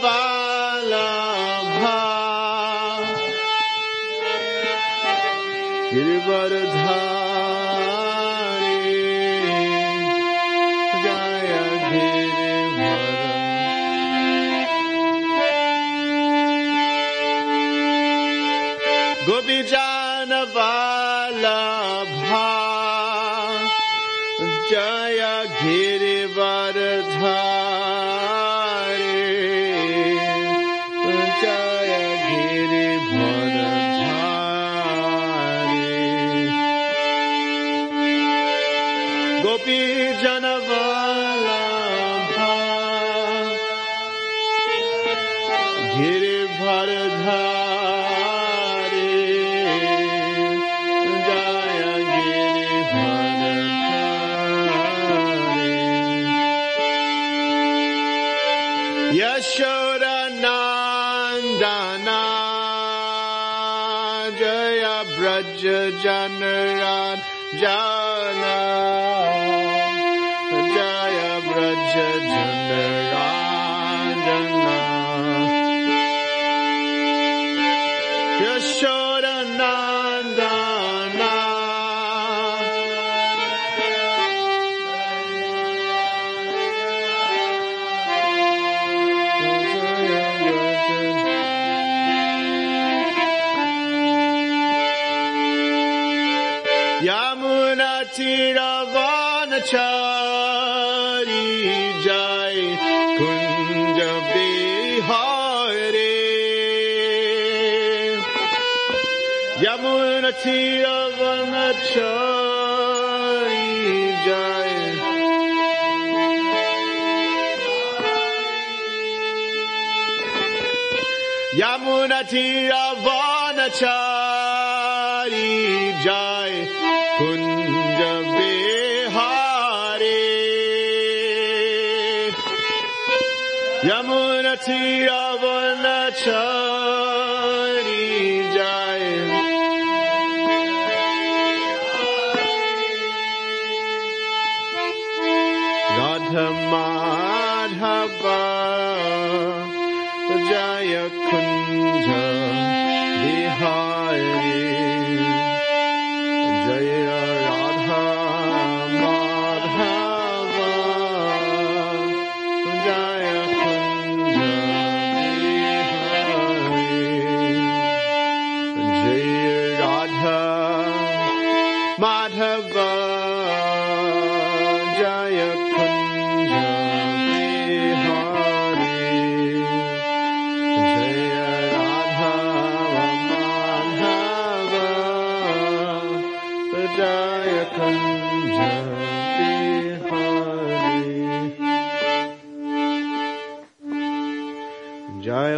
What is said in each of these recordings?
Vallabha Girivardhari گیتی روان چاری جای کنج بیهاری یمونتی روان چاری جای یمونتی روان چاری جای کنج Yamuna Tiravanachari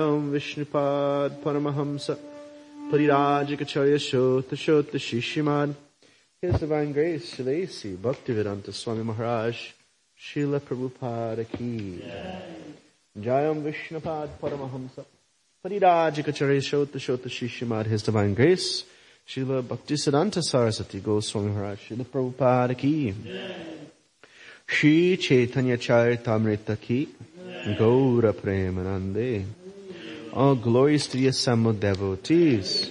Jayam Vishnupad Paramahamsa. Parivrajakacharya Shota Shota Shishimad His Divine Grace Shilasi Bhaktivedanta Swami Maharaj Srila Prabhupada Ki Jayam Vishnupad Paramahamsa. Parivrajakacharya Shota Shota Shishimad His Divine Grace Srila Bhaktisiddhanta Saraswati Goswami Maharaj Srila Prabhupada Ki Shri Chaitanya Charitamrita Ki Gaura Premanande All glories to the assembled devotees.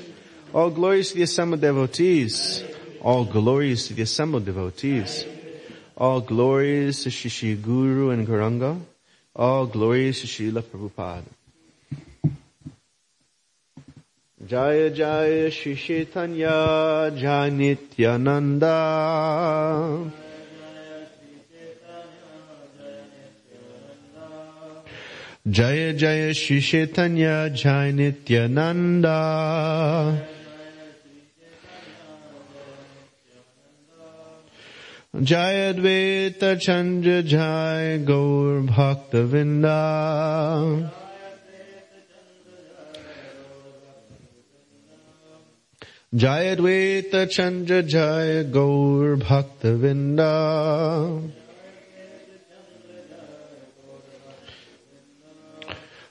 All glories to the assembled devotees. All glories to the assembled devotees. All glories to Shishi Guru and Gauranga. All glories to Srila Prabhupada. Jaya Jaya Shri Chaitanya Jaya Nityananda Jaya Jaya Shri Chaitanya Jaya Nityananda Jaya Dvaita Chandra Jaya Gaur Bhakta Vrinda Jaya Dvaita Chandra Jaya Gaur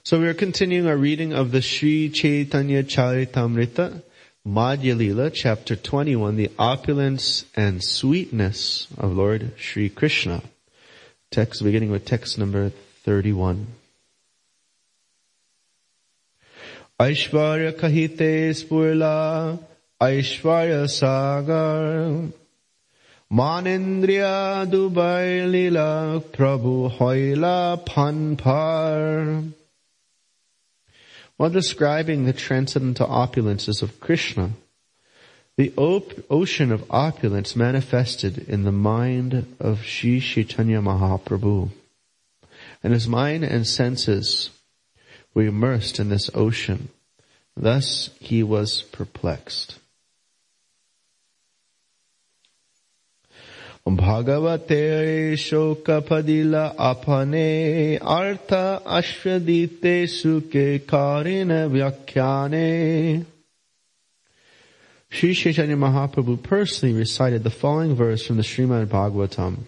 So we are continuing our reading of the Sri Chaitanya Charitamrita, Madhya Lila, chapter 21, the opulence and sweetness of Lord Sri Krishna. Text beginning with text number 31. Aishwarya kahite spurla, Aishwarya sagar, Manindriya dubai lila, Prabhu hoila panpar. While describing the transcendental opulences of Krishna, the op- ocean of opulence manifested in the mind of Sri Chaitanya Mahaprabhu. And his mind and senses were immersed in this ocean. Thus he was perplexed. भगवते शोकपदिल अपने अर्थ अश्वदीते सुके Kieron व्याख्याने Sri Chaitanya Mahaprabhu personally recited the following verse from the Srimad Bhagavatam.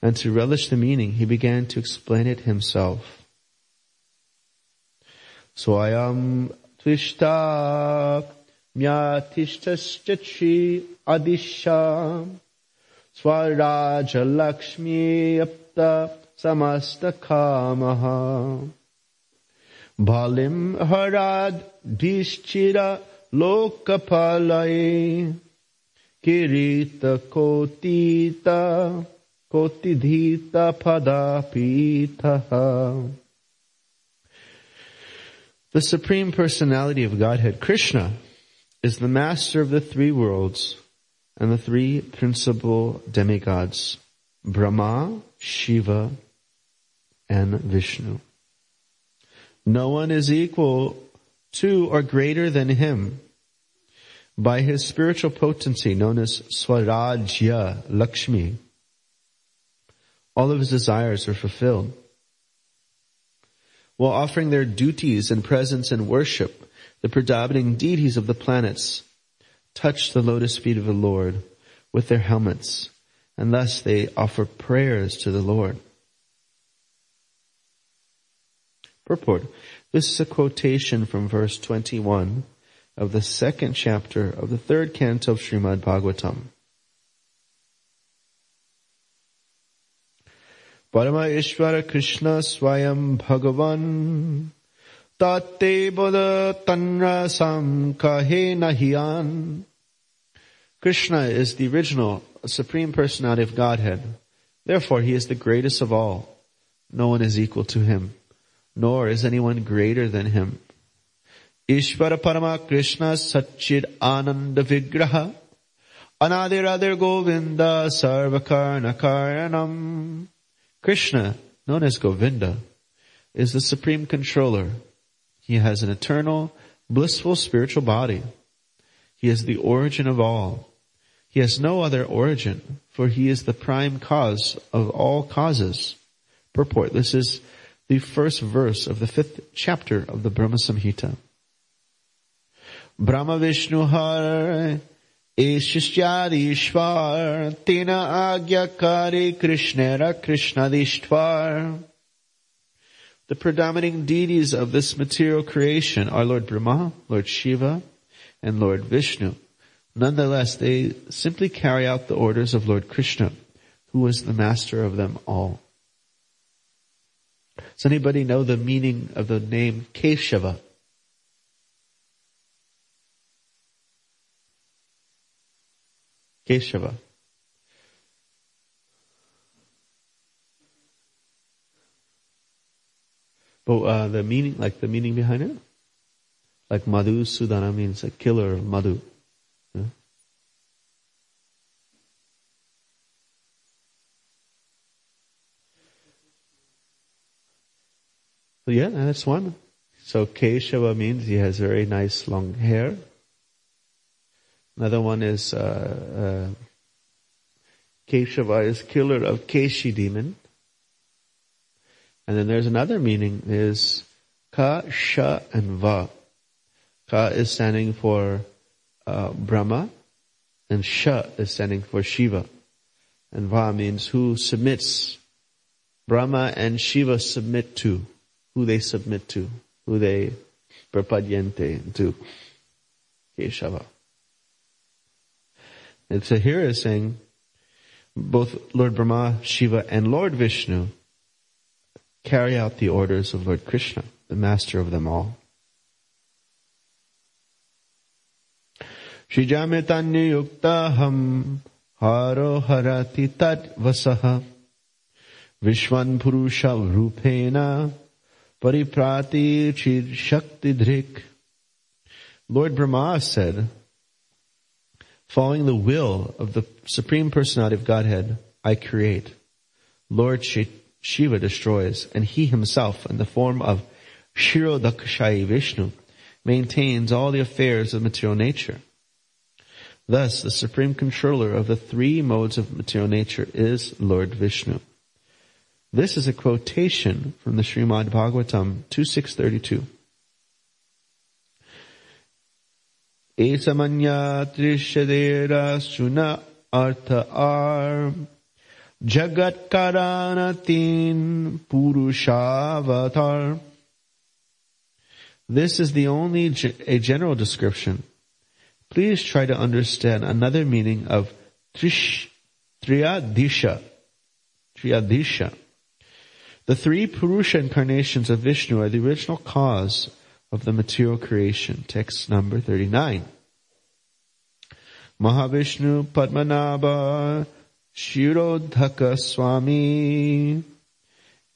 And to relish the meaning, he began to explain it himself. Swayam twishta myatishtaschachi adisham स्वराजलक्ष्मीप्त समस्तकामः बलिं हराद्भिश्चिर लोकफलये किरीतकोतीत kotidhita The Supreme Personality of Godhead, Krishna, is the master of the three worlds and the three principal demigods, Brahma, Shiva, and Vishnu. No one is equal to or greater than him. By his spiritual potency known as Swarajya Lakshmi, all of his desires are fulfilled. While offering their duties and presence and worship, the predominating deities of the planets touch the lotus feet of the Lord with their helmets, and thus they offer prayers to the Lord. Purport. This is a quotation from verse 21 of the second chapter of the third canto of Srimad Bhagavatam. Parama Ishvara Krishna Swayam Bhagavan Tate Buddha Tanra Sam Kahe Nahiyan. Krishna is the original supreme personality of Godhead. Therefore, he is the greatest of all. No one is equal to him, nor is anyone greater than him. Ishvara Parama Krishna Satchid Ananda Vigraha Anadiradir Govinda Sarvakarna Karanam. Krishna, known as Govinda, is the supreme controller he has an eternal, blissful spiritual body. He is the origin of all. He has no other origin, for he is the prime cause of all causes. Purport. This is the first verse of the fifth chapter of the Brahma Samhita. Brahma Vishnu Har Ishishchadishvar Tina Agyakari Krishnera Krishnadishvar the predominating deities of this material creation are Lord Brahma, Lord Shiva, and Lord Vishnu. Nonetheless, they simply carry out the orders of Lord Krishna, who is the master of them all. Does anybody know the meaning of the name Keshava? Keshava. But uh, the meaning, like the meaning behind it, like Madhu Sudana means a killer of Madhu. Yeah? Yeah, that's one. So Keshava means he has very nice long hair. Another one is uh, uh, Keshava is killer of Keshi demon. And then there's another meaning is Ka, Sha, and Va. Ka is standing for uh, Brahma, and Sha is standing for Shiva. And Va means who submits. Brahma and Shiva submit to. Who they submit to. Who they prapadyante to. Keshava. And so here is saying both Lord Brahma, Shiva, and Lord Vishnu carry out the orders of Lord Krishna, the master of them all. Shijamitaniyuktaham haro harati tat vasaha vishwan purusha rupena pariprati chid shakti dhrik. Lord Brahma said, following the will of the Supreme Personality of Godhead, I create. Lord Chaitanya Shiva destroys, and he himself, in the form of Kshirodakshayi Vishnu, maintains all the affairs of material nature. Thus, the supreme controller of the three modes of material nature is Lord Vishnu. This is a quotation from the Srimad Bhagavatam 2632. Esamanya Trishadera Suna Artha Ar Jagat Karanatin Purushavatar This is the only a general description. Please try to understand another meaning of trish, Triyadisha. Triyadisha. The three Purusha incarnations of Vishnu are the original cause of the material creation. Text number 39. Mahavishnu Padmanabha Shirodhaka Swami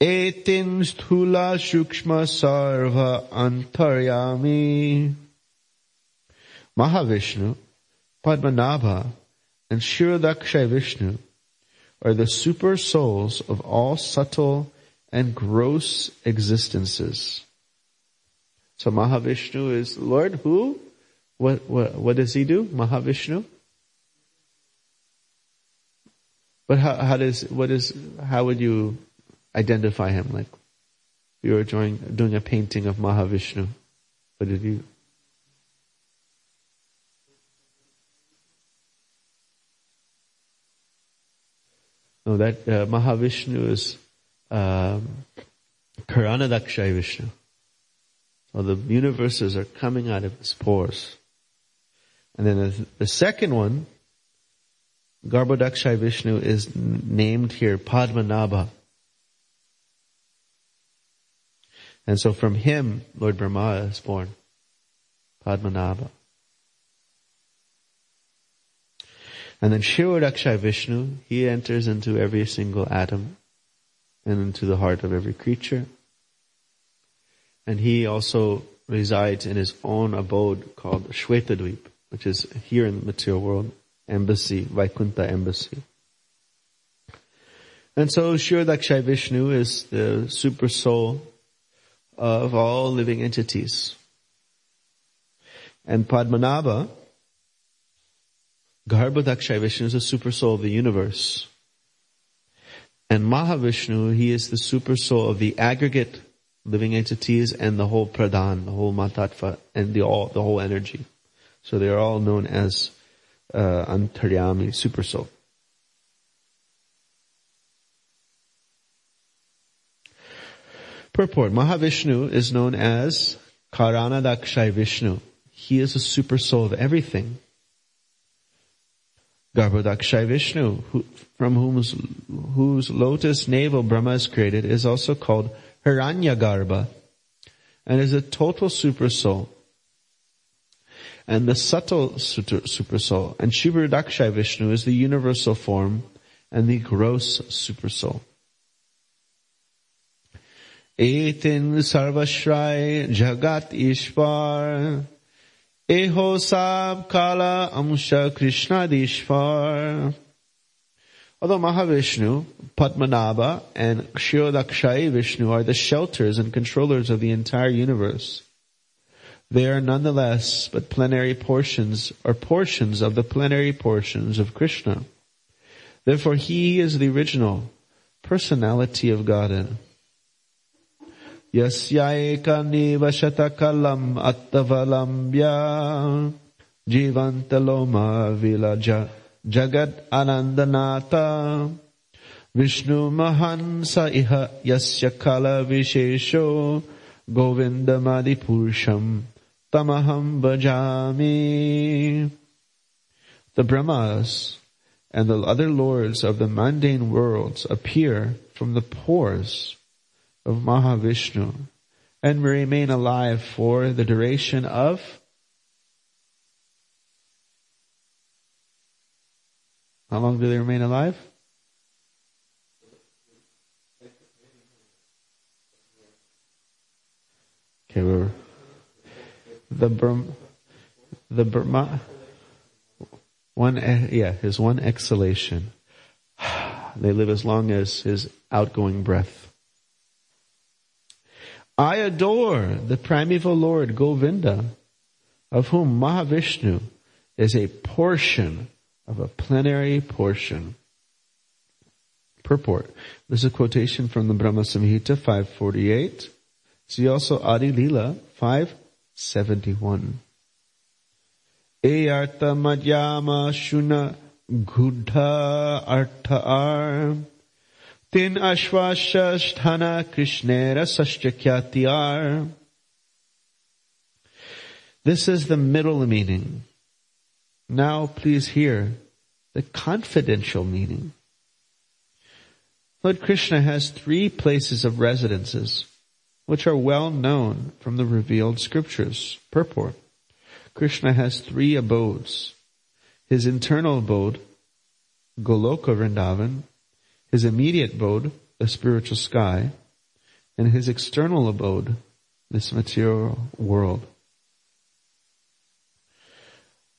Etin Sthula Shukshma Sarva Antaryami Mahavishnu, Padmanabha, and Shirodakshay Vishnu are the super souls of all subtle and gross existences. So Mahavishnu is Lord who? What, what, what does he do? Mahavishnu? But how, how does, what is, how would you identify him? Like, you were doing, doing a painting of Mahavishnu. What did you, No, that uh, Mahavishnu is um, Karanadakshay Vishnu. So the universes are coming out of his pores. And then the, the second one, Garbhodakshay Vishnu is named here Padmanabha. And so from him, Lord Brahma is born. Padmanabha. And then Shirodakshay Vishnu, he enters into every single atom and into the heart of every creature. And he also resides in his own abode called Shwetadweep, which is here in the material world, embassy, Vaikuntha embassy. And so Shirodakshay Vishnu is the super soul of all living entities. And Padmanabha Garbhodakshay Vishnu is the super soul of the universe. And Mahavishnu, he is the super soul of the aggregate living entities and the whole pradhan, the whole mahat-tattva, and the all, the whole energy. So they are all known as uh, antaryami, super soul. Purport, Mahavishnu is known as Karanadakshay Vishnu. He is a super soul of everything. Garbhodakshay Vishnu, who, from whose, whose lotus navel Brahma is created, is also called Hiranyagarbha and is a total super soul and the subtle super soul. And Kshirodakshayi Vishnu is the universal form and the gross super soul. Etin Sarvashray Jagat Ishvar Eho Sab Kala Amsha Krishna Dishvar. Although Mahavishnu, Padmanabha, and Kshirodakshayi Vishnu are the shelters and controllers of the entire universe, they are nonetheless but plenary portions or portions of the plenary portions of Krishna. Therefore he is the original personality of Godhead. Yasyayekani vashatakalam attavalambya jivantaloma vilaja jagat anandanata Vishnu Mahansa iha yasya kala vishesho Govindamadi Purusham tamaham bhajami. The Brahmas and the other lords of the mundane worlds appear from the pores of Mahavishnu and remain alive for the duration of How long do they remain alive? Okay, we're the Brahma, the Brahma, one, yeah, his one exhalation. They live as long as his outgoing breath. I adore the primeval Lord Govinda, of whom Mahavishnu is a portion of a plenary portion. Purport. This is a quotation from the Brahma Samhita 548. See also Adi Lila 571. Eyartha madhyama shuna gudha artha ar. Tin ashvasha sthana krishnera sashchakyatiyar. This is the middle meaning. Now please hear the confidential meaning. Lord Krishna has three places of residences, which are well known from the revealed scriptures. Purport. Krishna has three abodes. His internal abode, Goloka Vrindavan, his immediate abode, the spiritual sky, and his external abode, this material world.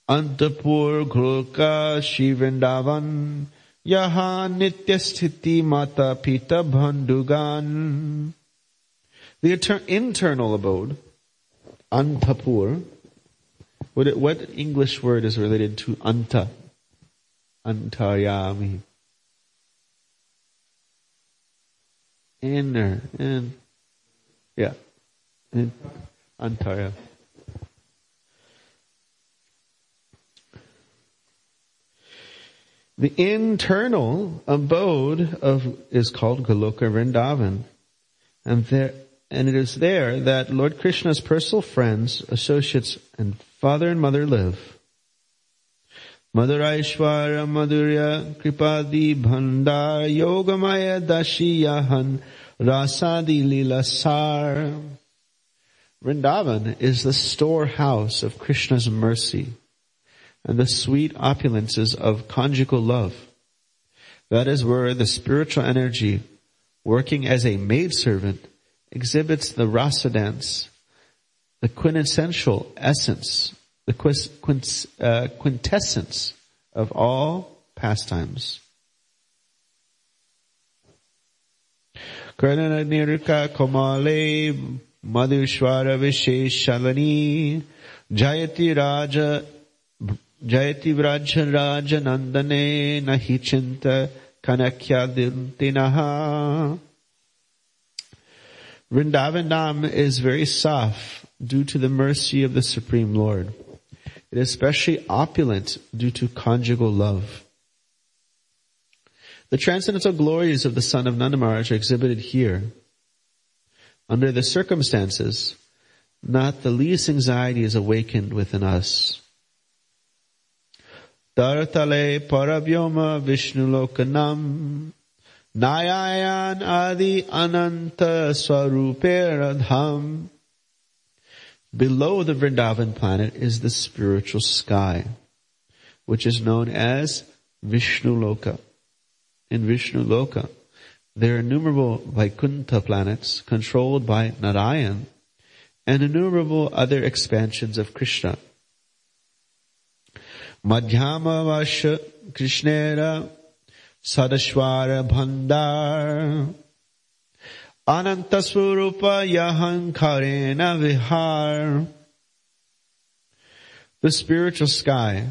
Antapur Goloka Shri Vrindavan Yaha Nityasthiti Mata Pita Bhandugan the inter- internal abode, antapur, what, what English word is related to anta? Antaryami. Inner, in, yeah, in, antaya. The internal abode of is called Goloka Vrindavan, and there and it is there that Lord Krishna's personal friends, associates, and father and mother live. Madhuraishwara Madhurya Kripadi Bhandar Yogamaya Dashiyahan Rasadi Lila Sar. Vrindavan is the storehouse of Krishna's mercy and the sweet opulences of conjugal love. That is where the spiritual energy, working as a maidservant, exhibits the rasa dance, the quintessential essence, the uh, quintessence of all pastimes. Karnana nirka komale madhushwara visheshalani jayati raja Jayati Vraja Raja Nandane Nahi Chinta Kanakya Dintinaha. Vrindavan is very soft due to the mercy of the Supreme Lord. It is especially opulent due to conjugal love. The transcendental glories of the son of Nanda are exhibited here. Under the circumstances, not the least anxiety is awakened within us. Taratale Paravyoma Vishnulokanam Narayan Adi Ananta स्वरूपे. Below the Vrindavan planet is the spiritual sky, which is known as Vishnu Loka. In Vishnu Loka, there are innumerable Vaikuntha planets controlled by Narayan and innumerable other expansions of Krishna. Madhyama Vasha Krishnera Sadashwara Bhandar Anantaswarupa Yahankarena Vihar The spiritual sky,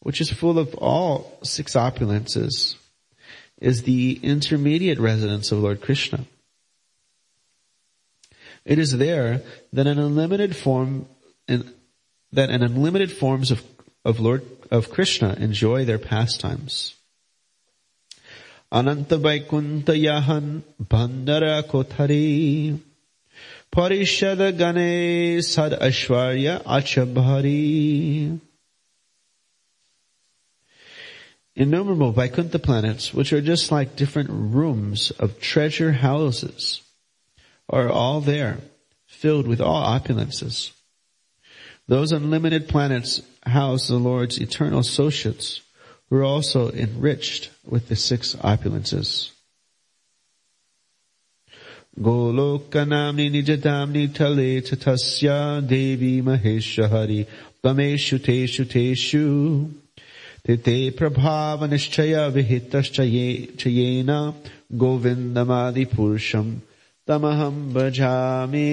which is full of all six opulences, is the intermediate residence of Lord Krishna. It is there that an unlimited form that an unlimited forms of, of Lord of Krishna enjoy their pastimes. Ananta Vaikuntha Yahan Bandara Kothari Parishada Gane Sad Ashwarya Achabhari Innumerable Vaikuntha planets, which are just like different rooms of treasure houses, are all there, filled with all opulences. Those unlimited planets house the Lord's eternal associates, who are also enriched with the six opulences. गोलोकनाम्नि निजताम्नि तले च तस्य देवी महेश्वरि त्वमेषु तेषु तेषु ते ते प्रभावनिश्चय विहितश्च ये च येन गोविन्दमादिपुरुषम् तमहं भजामि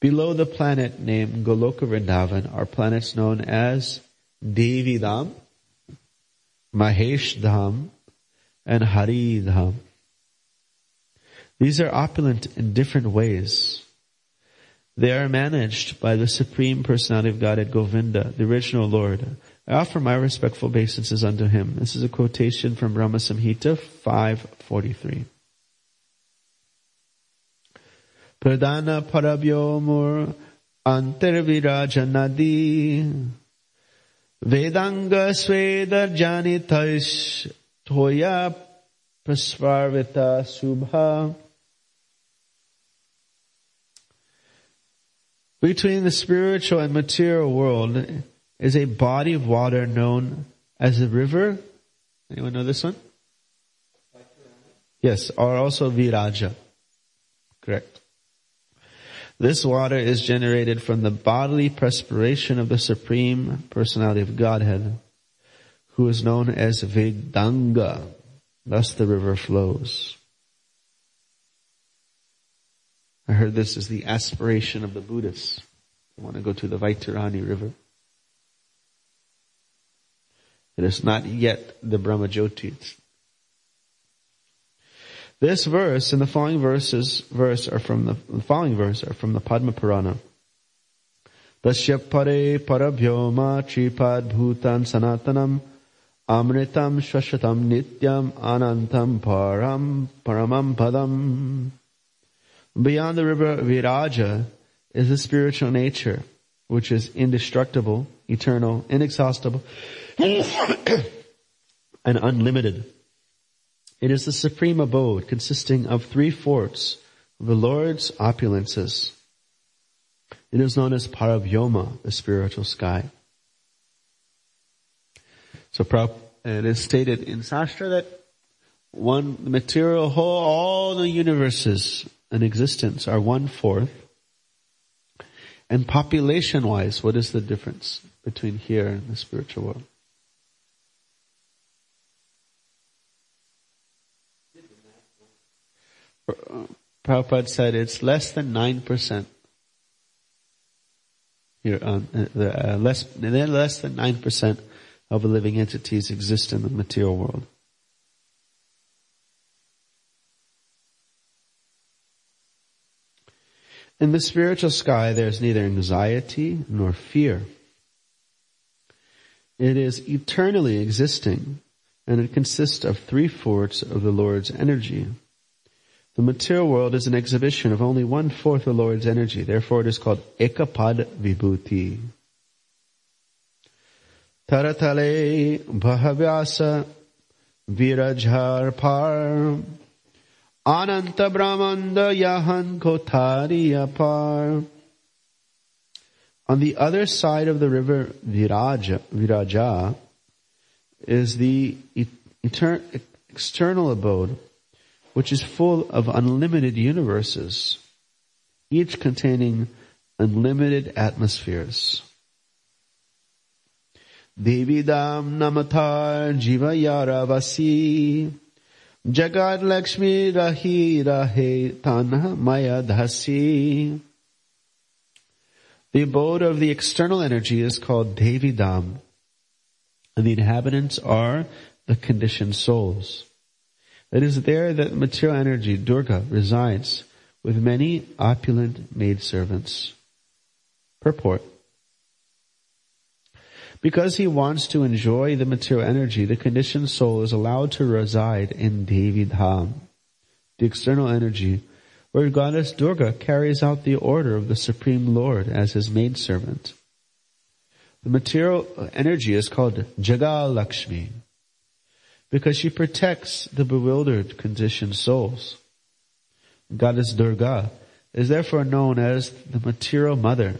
Below the planet named Goloka Vrindavan are planets known as Devi Dham, Mahesh Dham, and Hari Dham. These are opulent in different ways. They are managed by the Supreme Personality of Godhead Govinda, the original Lord. I offer my respectful obeisances unto him. This is a quotation from Brahma Samhita 543. Pradana Paravyomur Antarvirajanadi Vedanga Swedar Janitaish Toya Prasvarvita Subha Between the spiritual and material world is a body of water known as the river. Anyone know this one? Yes, or also Viraja. Correct. This water is generated from the bodily perspiration of the Supreme Personality of Godhead, who is known as Vedanga. Thus the river flows. I heard this is the aspiration of the Buddhists. They want to go to the Vaitarani River. It is not yet the Brahmajyoti. This verse and the following verses, verse are from the, the following verse are from the Padma Purana. Tasya pare paravyoma tripad bhutan sanatanam amritam shashatam nityam anantam param paramam padam. Beyond the river Viraja is the spiritual nature, which is indestructible, eternal, inexhaustible, and unlimited. It is the supreme abode consisting of three fourths of the Lord's opulences. It is known as Paravyoma, the spiritual sky. So it is stated in Sastra that one material whole, all the universes in existence are one fourth. And population wise, what is the difference between here and the spiritual world? Prabhupada said it's less than 9%. Here, um, uh, less, less than 9% of the living entities exist in the material world. In the spiritual sky, there's neither anxiety nor fear. It is eternally existing, and it consists of three fourths of the Lord's energy. The material world is an exhibition of only one fourth of the Lord's energy. Therefore, it is called Ekapad Vibhuti. Taratale Bhavyasa Virajhar Par Ananta Brahmanda Yahan Kotari Apar. On the other side of the river Viraja, Viraja is the etern- external abode, which is full of unlimited universes, each containing unlimited atmospheres. Devidam Namatar Jiva Yaravasi Jagat Lakshmi Rahi Rahe Tanha Maya Dhasi. The abode of the external energy is called Devi Dham, and the inhabitants are the conditioned souls. It is there that material energy, Durga, resides with many opulent maidservants. Purport. Because he wants to enjoy the material energy, the conditioned soul is allowed to reside in Devi Dham, the external energy, where goddess Durga carries out the order of the Supreme Lord as his maidservant. The material energy is called Jagal Lakshmi, because she protects the bewildered conditioned souls. Goddess Durga is therefore known as the material mother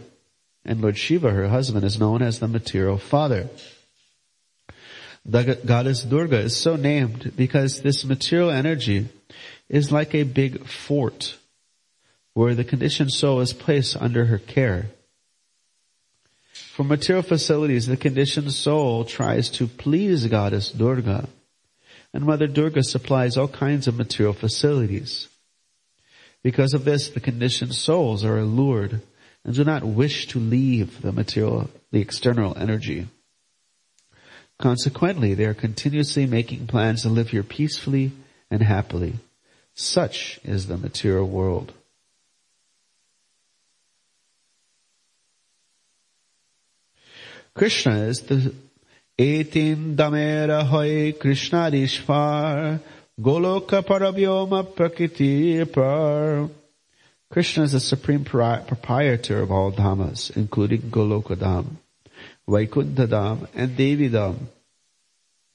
and Lord Shiva, her husband, is known as the material father. The goddess Durga is so named because this material energy is like a big fort where the conditioned soul is placed under her care. For material facilities, the conditioned soul tries to please goddess Durga, and Mother Durga supplies all kinds of material facilities. Because of this, the conditioned souls are allured and do not wish to leave the material, the external energy. Consequently, they are continuously making plans to live here peacefully and happily. Such is the material world. Krishna is the Etin damera hoy Krishna Ishvar Goloka Paravyoma Prakriti Par Krishna is the supreme proprietor of all dhammas, including Goloka Dham, Vaikuntha Dham, and Devi Dham.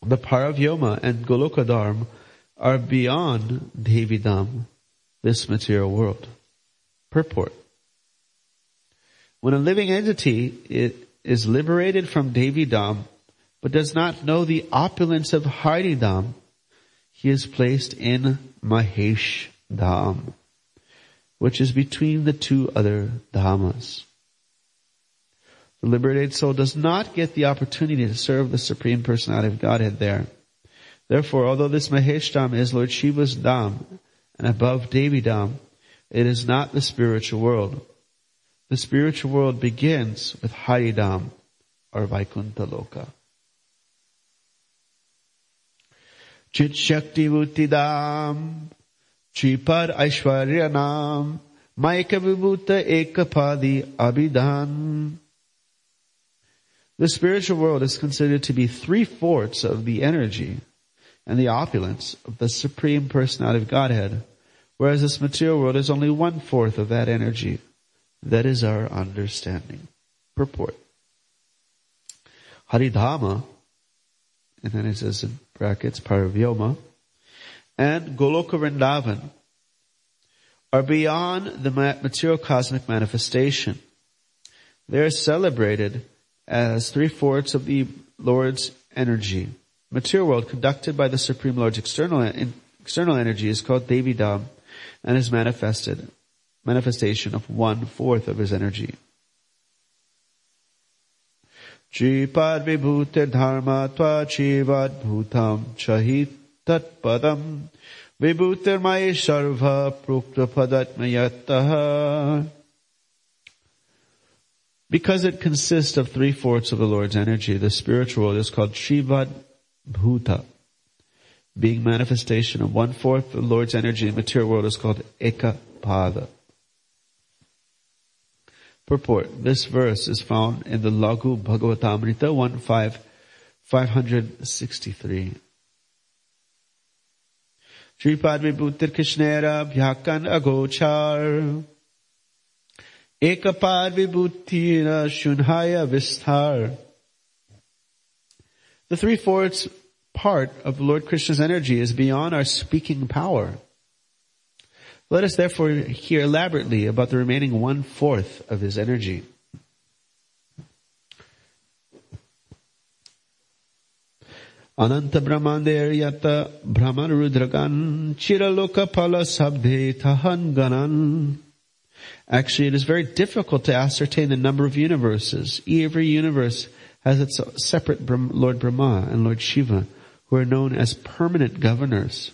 The Paravyoma and Goloka Dham are beyond Devi Dham, this material world. Purport. When a living entity is liberated from Devi Dham, but does not know the opulence of Hari Dham, he is placed in Mahesh Dham which is between the two other dhammas. The liberated soul does not get the opportunity to serve the Supreme Personality of Godhead there. Therefore, although this Mahesh Dham is Lord Shiva's Dham, and above Devi Dham, it is not the spiritual world. The spiritual world begins with Hari Dham, or Vaikuntha Loka. Chit Shakti Shripad Aishwarya Nam Maika Vibhuta Ekapadi Abhidan. The spiritual world is considered to be three-fourths of the energy and the opulence of the Supreme Personality of Godhead, whereas this material world is only one-fourth of that energy. That is our understanding. Purport. Haridhama, and then it says in brackets, Paravyoma, and Goloka Vrindavan are beyond the material cosmic manifestation. They are celebrated as three-fourths of the Lord's energy. Material world conducted by the Supreme Lord's external, external energy is called Devi Dham and is manifested, manifestation of one-fourth of his energy. Jipad vibhute dharma tva chivad bhutam chahit tat padam vibhutirmaye sarva prukta padatmayattaha. Because it consists of three fourths of the Lord's energy, the spiritual world is called Shivad Bhuta. Being manifestation of one fourth of the Lord's energy, the material world is called Ekapada. Purport. This verse is found in the Laghu Bhagavatamrita 1 5, 563. Sripad Vibhutir Krishnera Bhyakan Agochar Ekapad Vibhutira Shunhaya Visthar The three-fourths part of Lord Krishna's energy is beyond our speaking power. Let us therefore hear elaborately about the remaining one-fourth of his energy. अनंत ब्रह्मांडेर यत भ्रमण रुद्रगन चिरलोक pala sabde tahan ganan. Actually, it is very difficult to ascertain the number of universes. Every universe has its separate Lord Brahma and Lord Shiva, who are known as permanent governors.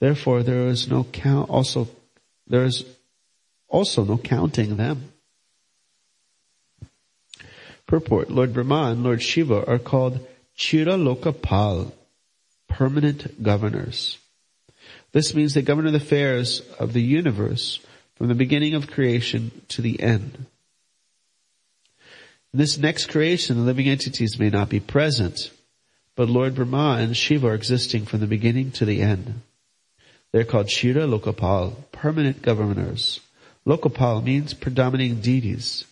Therefore, there is no count, also, there is also no counting them. Purport, Lord Brahma and Lord Shiva are called Chira Lokapal, permanent governors. This means they govern the affairs of the universe from the beginning of creation to the end. In this next creation, the living entities may not be present, but Lord Brahma and Shiva are existing from the beginning to the end. They're called Chira Lokapal, permanent governors. Lokapal means predominating deities.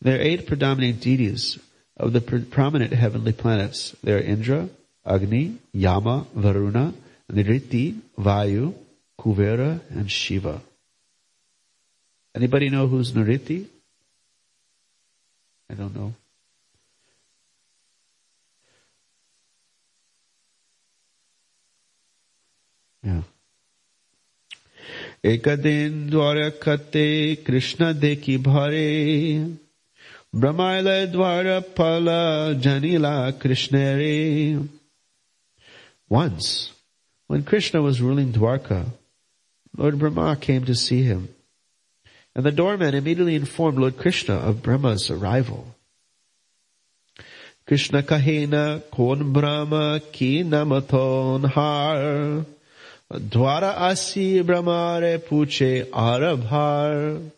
There are eight predominant deities of the pre- prominent heavenly planets. They are Indra, Agni, Yama, Varuna, Niriti, Vayu, Kuvera, and Shiva. Anybody know who's Niriti? I don't know. Yeah. একদিন দ্বারক্ষতে কৃষ্ণ দেখি ভরে ব্রহ্মাইল দ্বার ফল জানিলা কৃষ্ণ রে Once, when Krishna was ruling Dwarka, Lord Brahma came to see him. And the doorman immediately informed Lord Krishna of Brahma's arrival. Krishna kahena kon Brahma ki namaton har. Dwara asi Brahmare puche arabhar.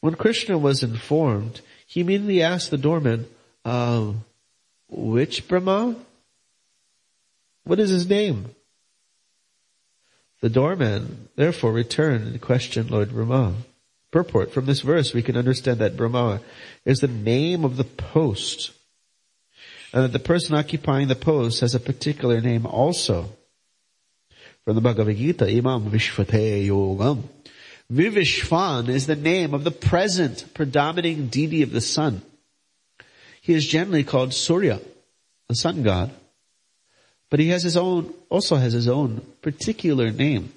When Krishna was informed, he immediately asked the doorman, uh, which Brahma? What is his name? The doorman therefore returned and questioned Lord Brahma. Purport from this verse we can understand that Brahma is the name of the post and that the person occupying the post has a particular name also. From the Bhagavad Gita, Imam Vivasvate Yogam. Vivasvan is the name of the present predominating deity of the sun. He is generally called Surya, the sun god. But he has his own, also has his own particular name.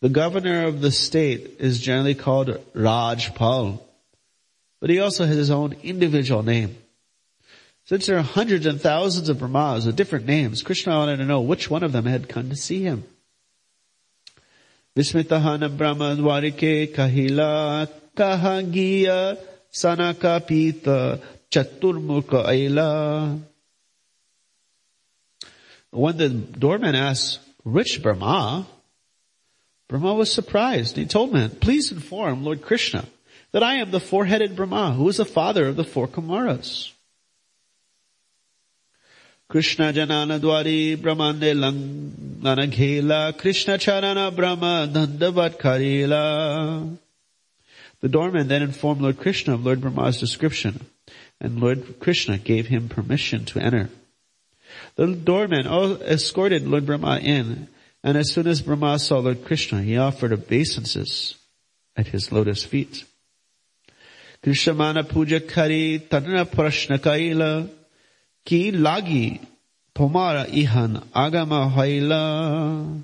The governor of the state is generally called Rajpal, but he also has his own individual name. Since there are hundreds and thousands of Brahmas with different names, Krishna wanted to know which one of them had come to see him. Vismitahana Brahma Dwarike Kahila Kahagiya Sanakapita Chaturmukha Aila when the doorman asked, which Brahma? Brahma was surprised. He told him, please inform Lord Krishna that I am the four-headed Brahma who is the father of the four Kumaras. Krishna Janana Dwari Brahmande Lanaghela Krishna Charana Brahma Dandavat Karila. The doorman then informed Lord Krishna of Lord Brahma's description and Lord Krishna gave him permission to enter. The doorman escorted Lord Brahma in, and as soon as Brahma saw Lord Krishna, he offered obeisances at his lotus feet. Krishamana puja kari tanana prashna kaila ki lagi pomara ihan agama haila.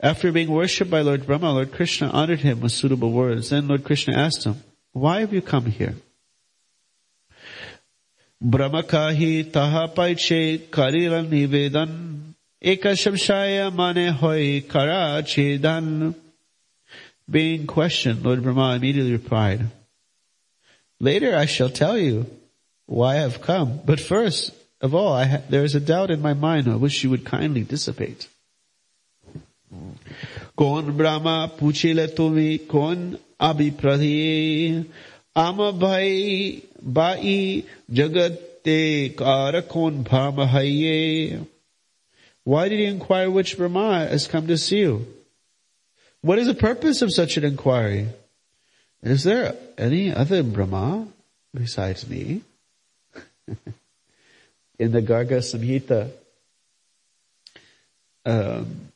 After being worshipped by Lord Brahma, Lord Krishna honored him with suitable words. Then Lord Krishna asked him, why have you come here? Brahmakahi taha paiche karila nivedan ekashamshaya mane hoy kara chedan. Being questioned, Lord Brahma immediately replied, Later I shall tell you why I have come, but first of all ha- there is a doubt in my mind which you would kindly dissipate. Kon Brahma puchile tumi kon abhipradhi ama bhai bai jagate karakon bhamahaye. Why did he inquire which Brahma has come to see you? What is the purpose of such an inquiry? Is there any other Brahma besides me? In the Garga Samhita, um,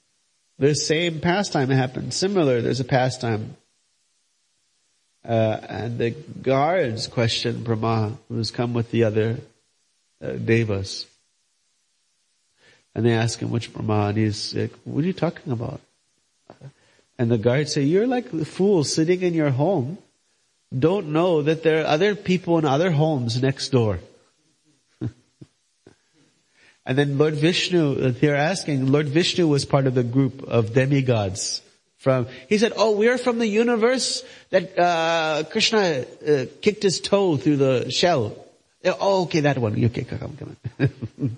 the same pastime happened. Similar, there's a pastime uh, and the guards question Brahma, who's come with the other uh, devas. And they ask him which Brahma, and he's like, what are you talking about? And the guards say, you're like the fool sitting in your home, don't know that there are other people in other homes next door. And then Lord Vishnu, they're asking, Lord Vishnu was part of the group of demigods from, he said, oh, we're from the universe that, uh, Krishna, uh, kicked his toe through the shell. Oh, okay, that one. Okay, come, on, come, come.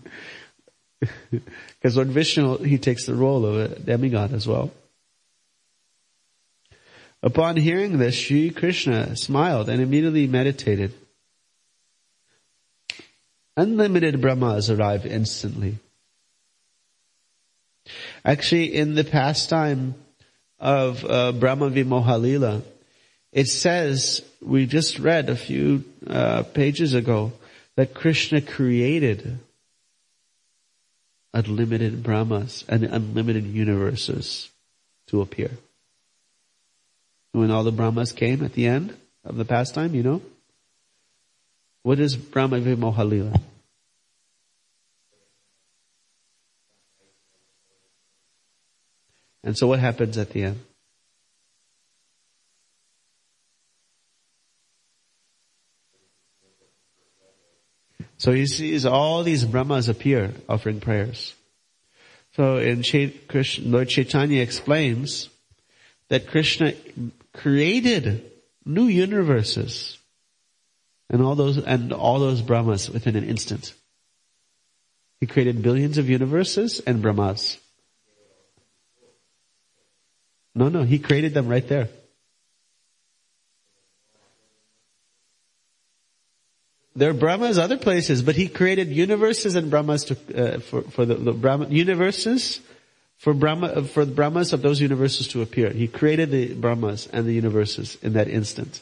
Because Lord Vishnu, he takes the role of a demigod as well. Upon hearing this, Sri Krishna smiled and immediately meditated. Unlimited Brahmas arrive instantly. Actually, in the pastime of uh, Brahma Vimohalila, it says, we just read a few uh, pages ago, that Krishna created unlimited Brahmas and unlimited universes to appear. When all the Brahmas came at the end of the pastime, you know? What is Brahma Vimohalila? And so what happens at the end? So he sees all these Brahmas appear offering prayers. So in Krishna, Lord Chaitanya explains that Krishna created new universes and all those, and all those Brahmas within an instant. He created billions of universes and Brahmas. No, no, he created them right there. There are Brahmas other places, but he created universes and Brahmas to, uh, for, for the, the Brahma, universes for Brahma, for the Brahmas of those universes to appear. He created the Brahmas and the universes in that instant.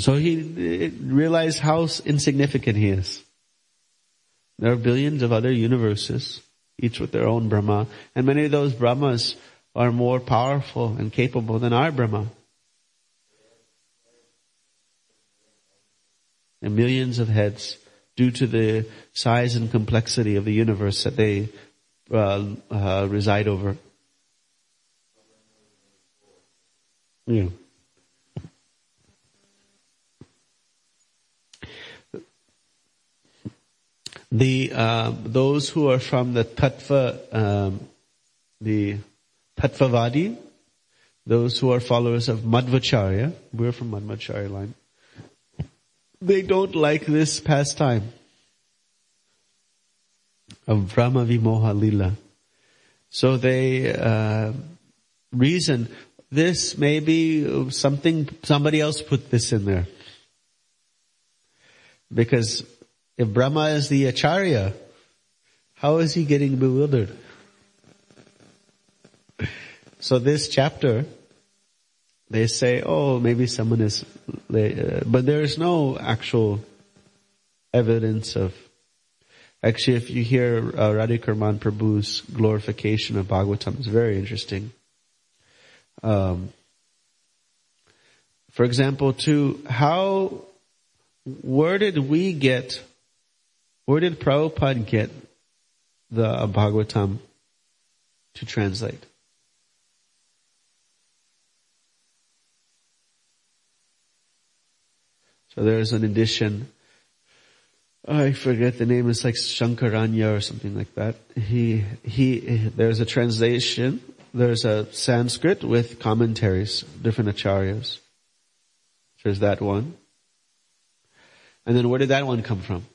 So he realized how insignificant he is. There are billions of other universes each with their own Brahma. And many of those Brahmas are more powerful and capable than our Brahma. And millions of heads due to the size and complexity of the universe that they uh, uh, reside over. Yeah. The uh, those who are from the Tattva, um, the Tattvavadi, those who are followers of Madhvacharya, we're from Madhvacharya line, they don't like this pastime of Brahma Vimoha Lila. So they uh, reason this may be something somebody else put this in there because if Brahma is the Acharya, how is he getting bewildered? So this chapter, they say, oh, maybe someone is, uh, but there is no actual evidence of, actually if you hear uh, Radhika Raman Prabhu's glorification of Bhagavatam, it's very interesting. Um, for example, to how, where did we get where did Prabhupada get the Bhagavatam to translate? So there's an edition. I forget the name. It's like Shankaranya or something like that. He, he, there's a translation. There's a Sanskrit with commentaries, different acharyas. There's that one. And then where did that one come from?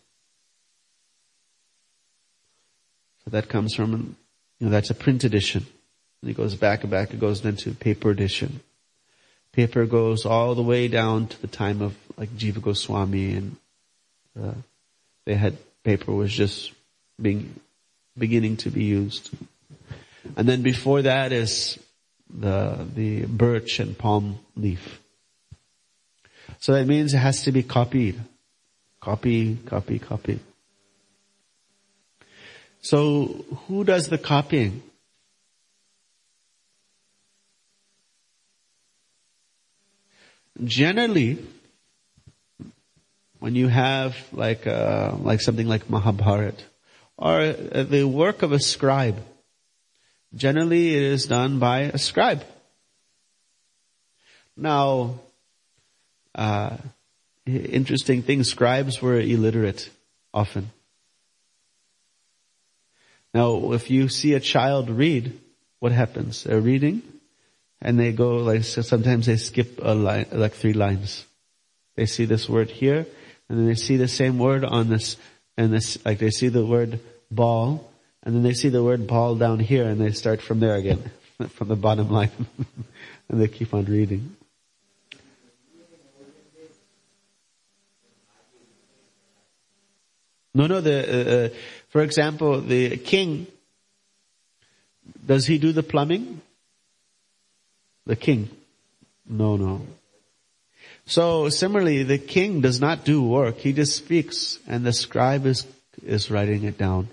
That comes from, you know, that's a print edition. And it goes back and back, it goes into paper edition. Paper goes all the way down to the time of like Jiva Goswami and, uh, they had, paper was just being, beginning to be used. And then before that is the, the birch and palm leaf. So that means it has to be copied. Copy, copy, copy. So who does the copying? Generally, when you have like uh, like something like Mahabharat or uh, the work of a scribe, generally it is done by a scribe. Now, uh, interesting thing, scribes were illiterate often. Now, if you see a child read, what happens? They're reading, and they go like so sometimes they skip a line, like three lines. They see this word here, and then they see the same word on this, and this like they see the word ball, and then they see the word ball down here, and they start from there again, from the bottom line, and they keep on reading. No, no, the, uh, uh, for example, the king, does he do the plumbing? The king. No, no. So similarly, the king does not do work. He just speaks and the scribe is, is writing it down.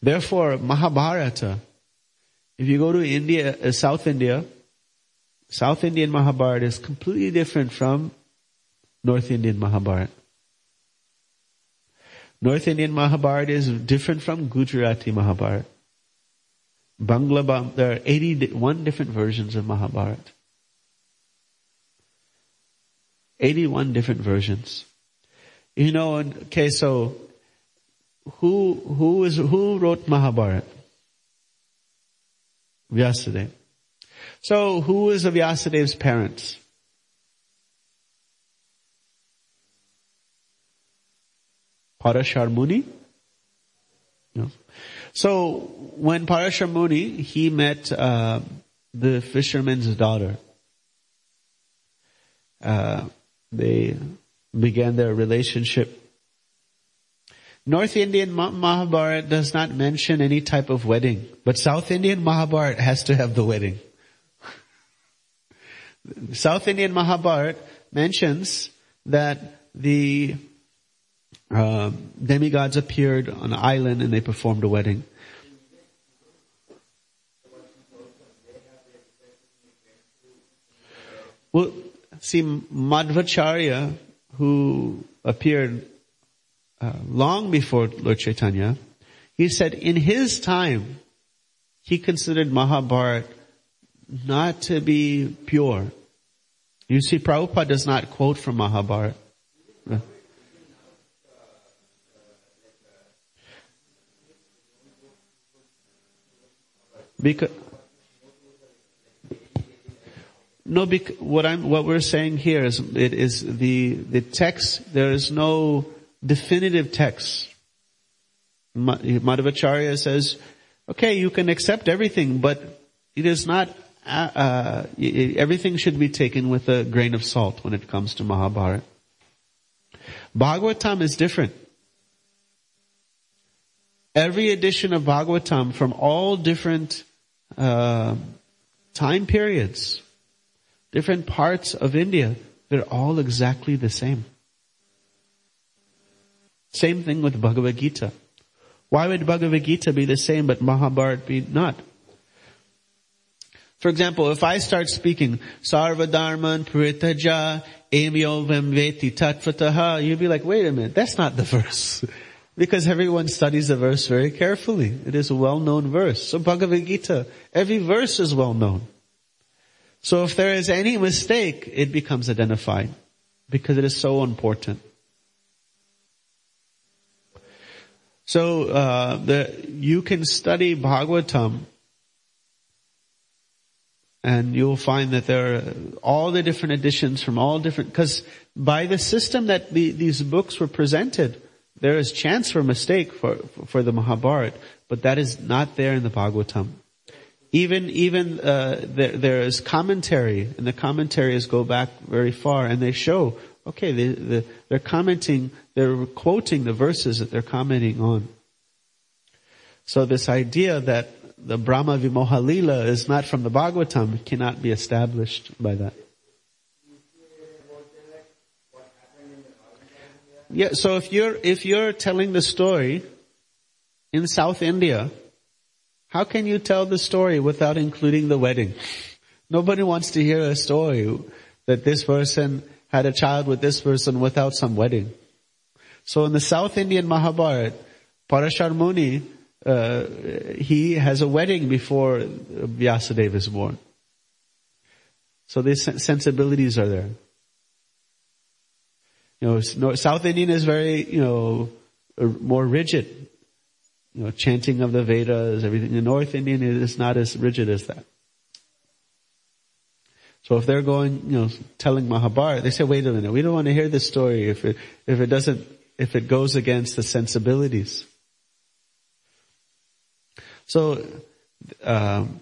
Therefore, Mahabharata, if you go to India, uh, South India, South Indian Mahabharata is completely different from North Indian Mahabharata. North Indian Mahabharata is different from Gujarati Mahabharata. Bangla, there are 81 different versions of Mahabharata. 81 different versions. You know, okay, so who, who is, who wrote Mahabharata? Vyasadeva. So who is Vyasadev's parents? Parashar Muni? No. So when Parashar Muni, he met uh, the fisherman's daughter. Uh, they began their relationship. North Indian Mahabharata does not mention any type of wedding, but South Indian Mahabharata has to have the wedding. South Indian Mahabharata mentions that the uh, demigods appeared on an island and they performed a wedding. Well, see, Madhvacharya, who appeared uh, long before Lord Chaitanya, he said in his time, he considered Mahabharata not to be pure. You see, Prabhupada does not quote from Mahabharata. Because, no, bec- what I'm, what we're saying here is, it is the, the text, there is no definitive text. Madhvacharya says, okay, you can accept everything, but it is not, uh, uh, everything should be taken with a grain of salt when it comes to Mahabharata. Bhagavatam is different. Every edition of Bhagavatam from all different uh, time periods, different parts of India, they're all exactly the same. Same thing with Bhagavad Gita. Why would Bhagavad Gita be the same but Mahabharata be not? For example, if I start speaking, Sarvadharman Paritaja Emyo Vemveti Tatvataha, you'd be like, wait a minute, that's not the verse. Because everyone studies the verse very carefully. It is a well-known verse. So Bhagavad Gita, every verse is well known. So if there is any mistake, it becomes identified. Because it is so important. So, uh, the, you can study Bhagavatam and you'll find that there are all the different editions from all different, cause by the system that the, these books were presented, there is chance for mistake for, for the Mahabharata, but that is not there in the Bhagavatam. Even, even, uh, there, there is commentary, and the commentaries go back very far, and they show, okay, they, they, they're commenting, they're quoting the verses that they're commenting on. So this idea that the Brahma Vimohalila is not from the Bhagavatam cannot be established by that. Yeah, so if you're, if you're telling the story in South India, how can you tell the story without including the wedding? Nobody wants to hear a story that this person had a child with this person without some wedding. So in the South Indian Mahabharata, Parashar Muni, uh, he has a wedding before Vyasadeva is born. So these sensibilities are there. You know, South Indian is very, you know, more rigid. You know, chanting of the Vedas, everything. The North Indian is not as rigid as that. So if they're going, you know, telling Mahabharata, they say, wait a minute, we don't want to hear this story if it, if it doesn't, if it goes against the sensibilities. So, um,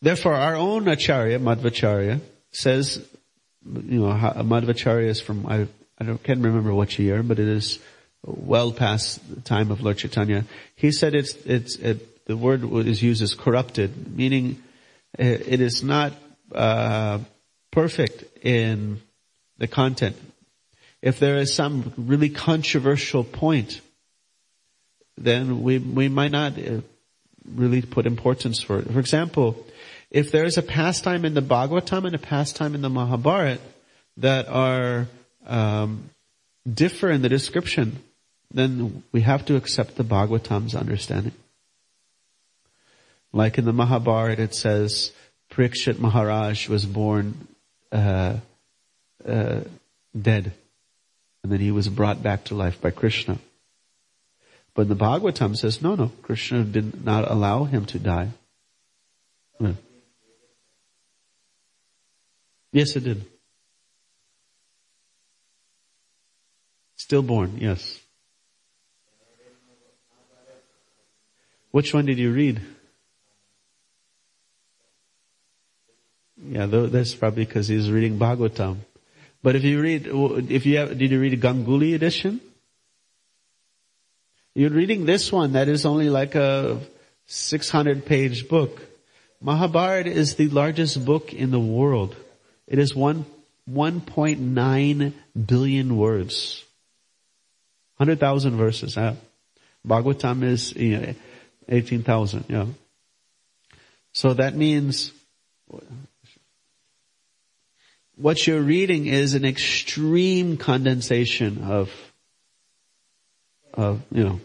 therefore our own Acharya, Madhvacharya, says you know, Madhvacharya is from, I, I don't, can't remember which year, but it is well past the time of Lord Chaitanya. He said it's, it's, it, the word is used as corrupted, meaning it is not, uh, perfect in the content. If there is some really controversial point, then we, we might not uh, really put importance for it. For example, if there is a pastime in the Bhagavatam and a pastime in the Mahabharata, that are um, differ in the description, then we have to accept the Bhagavatam's understanding. Like in the Mahabharata, it says Parikshit Maharaj was born uh, uh, dead, and then he was brought back to life by Krishna. But the Bhagavatam says, no, no, Krishna did not allow him to die. Yes, it did. Stillborn, yes. Which one did you read? Yeah, that's probably because he's reading Bhagavatam. But if you read, if you have, did you read Ganguly edition? You're reading this one that is only like a 600 page book. Mahabharata is the largest book in the world. It is one, 1.9 billion words. 100,000 verses. Huh? Bhagavatam is you know, 18,000. Yeah. So that means what you're reading is an extreme condensation of of, you know,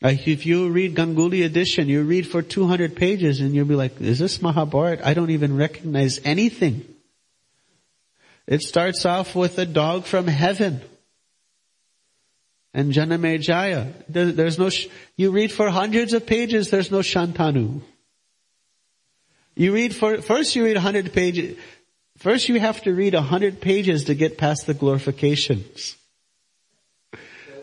like if you read Ganguly edition, you read for 200 pages and you'll be like, is this Mahabharata? I don't even recognize anything. It starts off with a dog from heaven. And Janamejaya. There's no, you read for hundreds of pages, there's no Shantanu. You read for, first you read a 100 pages, first you have to read a 100 pages to get past the glorifications.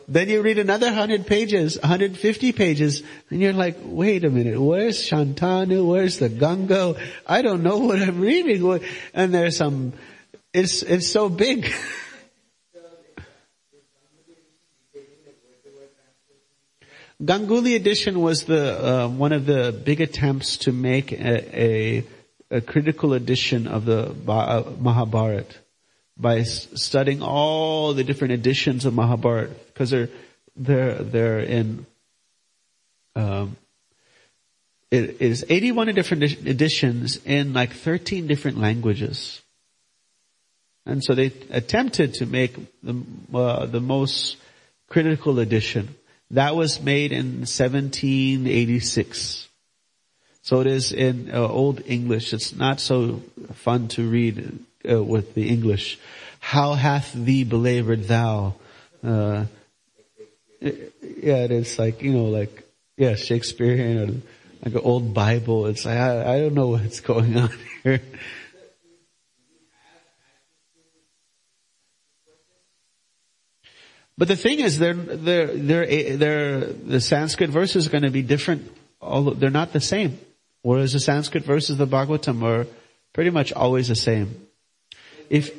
Then you read another 100 pages, 150 pages, and you're like, wait a minute, where's Shantanu? Where's the Ganga? I don't know what I'm reading. And there's some, it's, it's so big. Ganguly edition was the uh, one of the big attempts to make a, a, a critical edition of the uh, Mahabharata by studying all the different editions of Mahabharata because they're they're they're in um, it is 81 different editions in like 13 different languages. And so they attempted to make the, uh, the most critical edition. That was made in 1786. So it is in uh, Old English. It's not so fun to read uh, with the English. How hath thee belabored thou? Uh, yeah, it's like, you know, like, yeah, Shakespearean or like an old Bible. It's like, I, I don't know what's going on here. But the thing is, they're, they're, they're, eh, they're, the Sanskrit verses are going to be different, although they're not the same. Whereas the Sanskrit verses the Bhagavatam are pretty much always the same. If,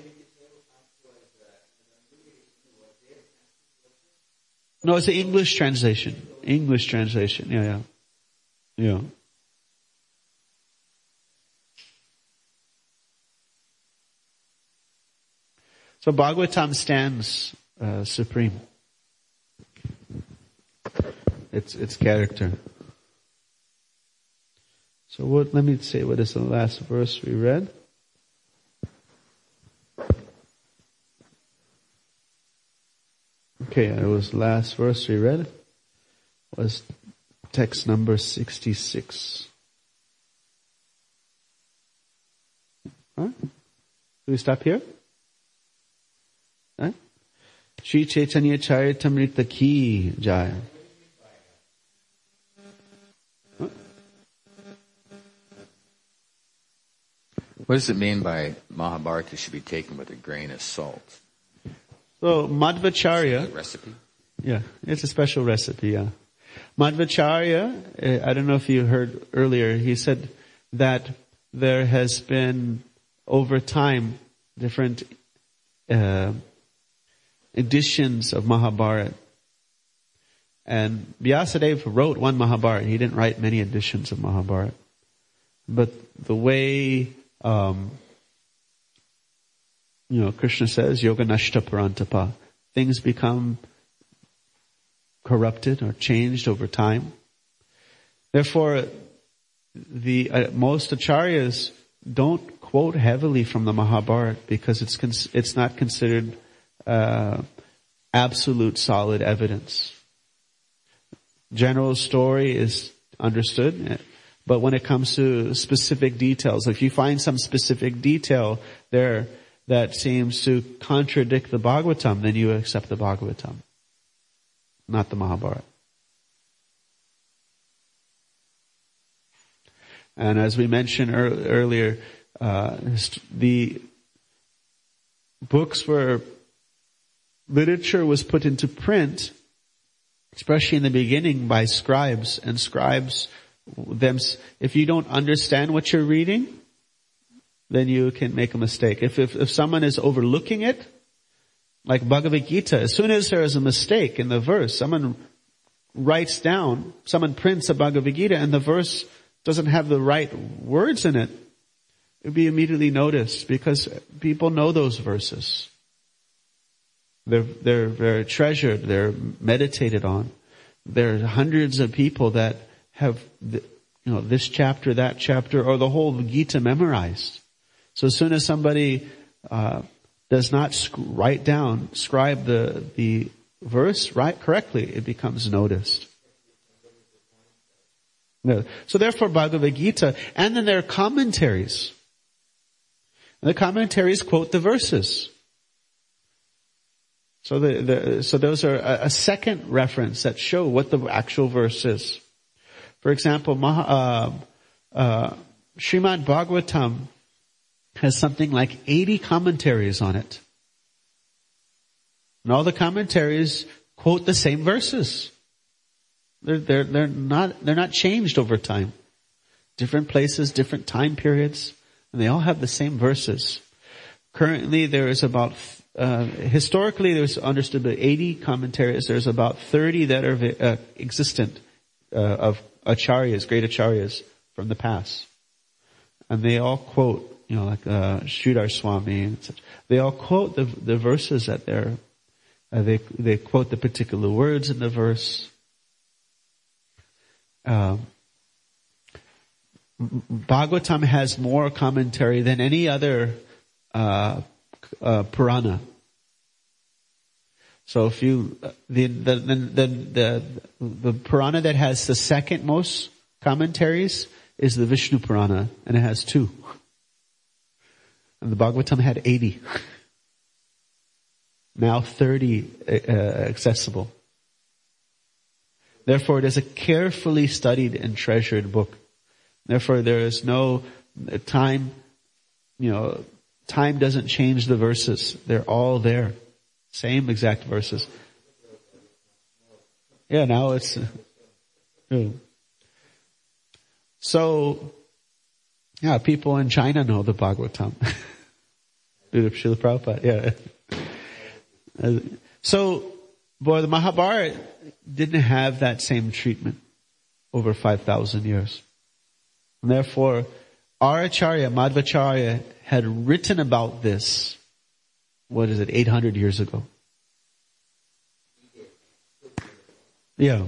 No, it's the English translation. English translation. Yeah, yeah. Yeah. So Bhagavatam stands uh, supreme. Its its character. So what? Let me say what is the last verse we read. Okay, it was last verse we read was text number 66. Huh? Do we stop here? Sri Chaitanya Charitamrita ki jaya. What does it mean by Mahabharata should be taken with a grain of salt? So Madhvacharya. Recipe? Yeah, it's a special recipe, yeah. Madhvacharya, eh, I don't know if you heard earlier, he said that there has been over time different uh, editions of Mahabharata. And Vyasadeva wrote one Mahabharata. He didn't write many editions of Mahabharata. But the way um, you know, Krishna says, yoga nashta parantapa. Things become corrupted or changed over time. Therefore, the uh, most acharyas don't quote heavily from the Mahabharata because it's cons- it's not considered uh, absolute solid evidence. General story is understood, but when it comes to specific details, if you find some specific detail there that seems to contradict the Bhagavatam, then you accept the Bhagavatam, not the Mahabharata. And as we mentioned earlier, uh, the books were literature was put into print, especially in the beginning by scribes and scribes them, if you don't understand what you're reading, then you can make a mistake. If, if, if someone is overlooking it, like Bhagavad Gita, as soon as there is a mistake in the verse, someone writes down, someone prints a Bhagavad Gita and the verse doesn't have the right words in it, it would be immediately noticed because people know those verses. They're, they're, treasured, they're meditated on. There are hundreds of people that have, you know, this chapter, that chapter, or the whole Gita memorized. So as soon as somebody, uh, does not sc- write down, scribe the, the verse right correctly, it becomes noticed. No. So therefore Bhagavad Gita, and then there are commentaries. And the commentaries quote the verses. So the, the, so those are a, a, second reference that show what the actual verse is. For example, Maha, uh, uh, Srimad Bhagavatam has something like 80 commentaries on it. And all the commentaries quote the same verses. They're, they're, they're not, they're not changed over time. Different places, different time periods, and they all have the same verses. Currently there is about uh, historically there's understood that 80 commentaries. There's about 30 that are uh, existent uh, of acharyas, great acharyas from the past. And they all quote, you know, like uh, Sridhar Swami and such. They all quote the, the verses that they're, uh, they, they quote the particular words in the verse. Um, Bhagavatam has more commentary than any other uh, uh, Purana. So if you, the, the, the, the, the Purana that has the second most commentaries is the Vishnu Purana, and it has two. And the Bhagavatam had 80. Now 30 uh, accessible. Therefore it is a carefully studied and treasured book. Therefore there is no time, you know, Time doesn't change the verses. They're all there. Same exact verses. Yeah, now it's, uh, so, yeah, people in China know the Bhagavatam. Srila Prabhupada, yeah. Uh, so, boy, the Mahabharata didn't have that same treatment over 5,000 years. And therefore, our Acharya, Madhvacharya, had written about this, what is it, 800 years ago. Yeah.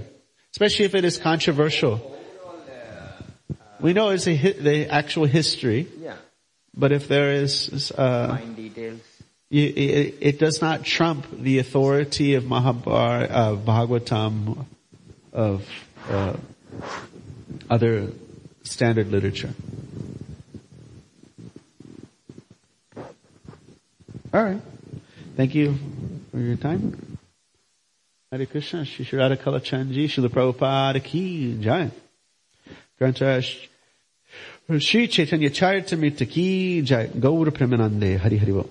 Especially if it is controversial. We know it's a, the actual history. Yeah. But if there is, uh, details. It, it, does not trump the authority of Mahabharata, uh, Bhagavatam, of uh, other standard literature. All right. Thank you for your time. Hare Krishna, Shri Radha Kalachandji, Srila Prabhupada ki jai. Grantash, Shri Chaitanya Charitamrita ki jai. Gaura Premanande, Hari Hari Bo.